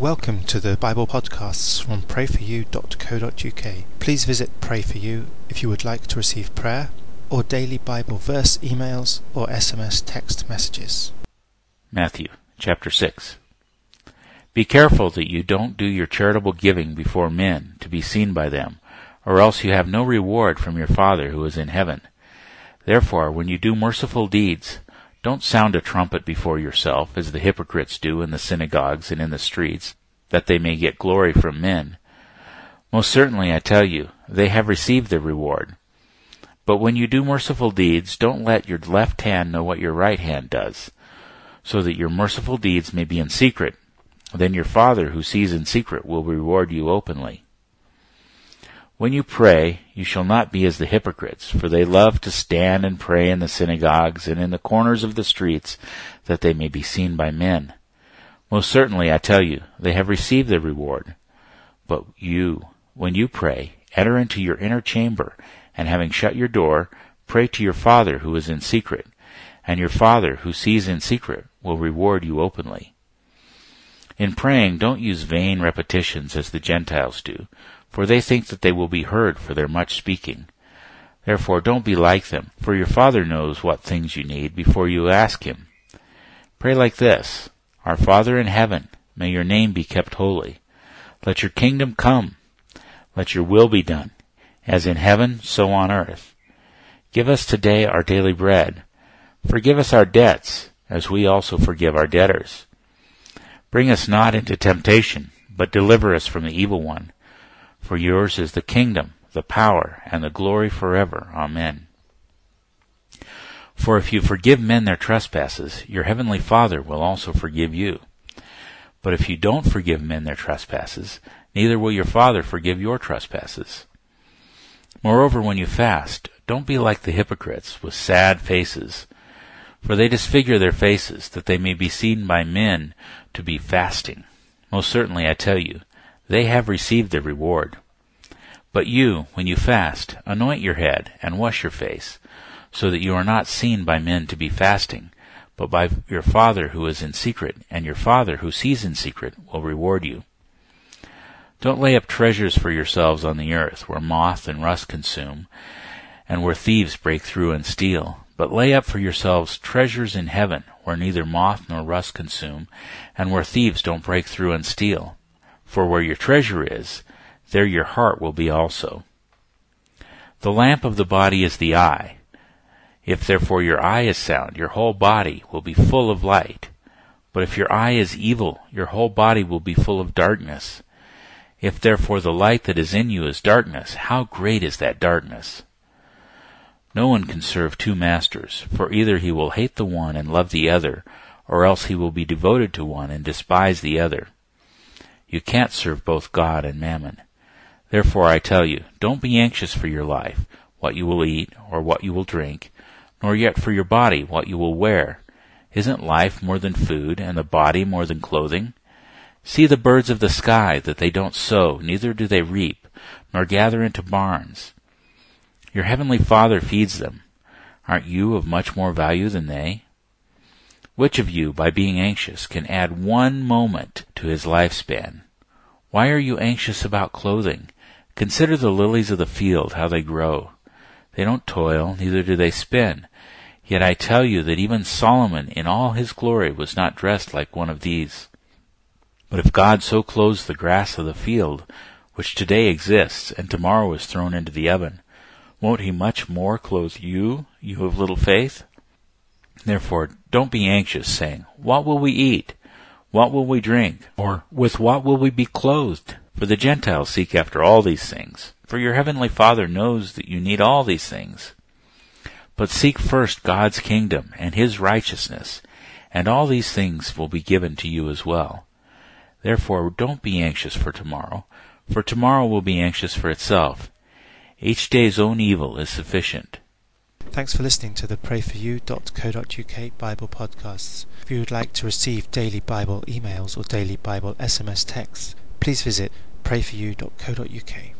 Welcome to the Bible podcasts from prayforyou.co.uk. Please visit Pray For You if you would like to receive prayer or daily Bible verse emails or SMS text messages. Matthew chapter 6. Be careful that you don't do your charitable giving before men to be seen by them, or else you have no reward from your Father who is in heaven. Therefore, when you do merciful deeds, don't sound a trumpet before yourself, as the hypocrites do in the synagogues and in the streets, that they may get glory from men. Most certainly, I tell you, they have received their reward. But when you do merciful deeds, don't let your left hand know what your right hand does, so that your merciful deeds may be in secret. Then your Father who sees in secret will reward you openly. When you pray, you shall not be as the hypocrites, for they love to stand and pray in the synagogues and in the corners of the streets, that they may be seen by men. Most certainly, I tell you, they have received their reward. But you, when you pray, enter into your inner chamber, and having shut your door, pray to your Father who is in secret, and your Father who sees in secret will reward you openly. In praying, don't use vain repetitions as the Gentiles do, for they think that they will be heard for their much speaking. Therefore don't be like them, for your Father knows what things you need before you ask Him. Pray like this, Our Father in heaven, may your name be kept holy. Let your kingdom come. Let your will be done, as in heaven, so on earth. Give us today our daily bread. Forgive us our debts, as we also forgive our debtors. Bring us not into temptation, but deliver us from the evil one. For yours is the kingdom, the power, and the glory forever. Amen. For if you forgive men their trespasses, your heavenly Father will also forgive you. But if you don't forgive men their trespasses, neither will your Father forgive your trespasses. Moreover, when you fast, don't be like the hypocrites with sad faces, for they disfigure their faces, that they may be seen by men to be fasting. Most certainly, I tell you, they have received their reward. But you, when you fast, anoint your head and wash your face, so that you are not seen by men to be fasting, but by your Father who is in secret, and your Father who sees in secret will reward you. Don't lay up treasures for yourselves on the earth, where moth and rust consume, and where thieves break through and steal, but lay up for yourselves treasures in heaven, where neither moth nor rust consume, and where thieves don't break through and steal. For where your treasure is, there your heart will be also. The lamp of the body is the eye. If therefore your eye is sound, your whole body will be full of light. But if your eye is evil, your whole body will be full of darkness. If therefore the light that is in you is darkness, how great is that darkness? No one can serve two masters, for either he will hate the one and love the other, or else he will be devoted to one and despise the other. You can't serve both God and mammon. Therefore I tell you, don't be anxious for your life, what you will eat, or what you will drink, nor yet for your body, what you will wear. Isn't life more than food, and the body more than clothing? See the birds of the sky, that they don't sow, neither do they reap, nor gather into barns. Your heavenly Father feeds them. Aren't you of much more value than they? Which of you, by being anxious, can add one moment to his lifespan? Why are you anxious about clothing? Consider the lilies of the field, how they grow. They don't toil, neither do they spin. Yet I tell you that even Solomon in all his glory was not dressed like one of these. But if God so clothes the grass of the field, which today exists and tomorrow is thrown into the oven, won't he much more clothe you, you of little faith? Therefore, don't be anxious, saying, What will we eat? What will we drink? Or with what will we be clothed? For the Gentiles seek after all these things. For your heavenly Father knows that you need all these things. But seek first God's kingdom and His righteousness, and all these things will be given to you as well. Therefore don't be anxious for tomorrow, for tomorrow will be anxious for itself. Each day's own evil is sufficient. Thanks for listening to the prayforyou.co.uk Bible podcasts. If you would like to receive daily Bible emails or daily Bible SMS texts, please visit prayforyou.co.uk.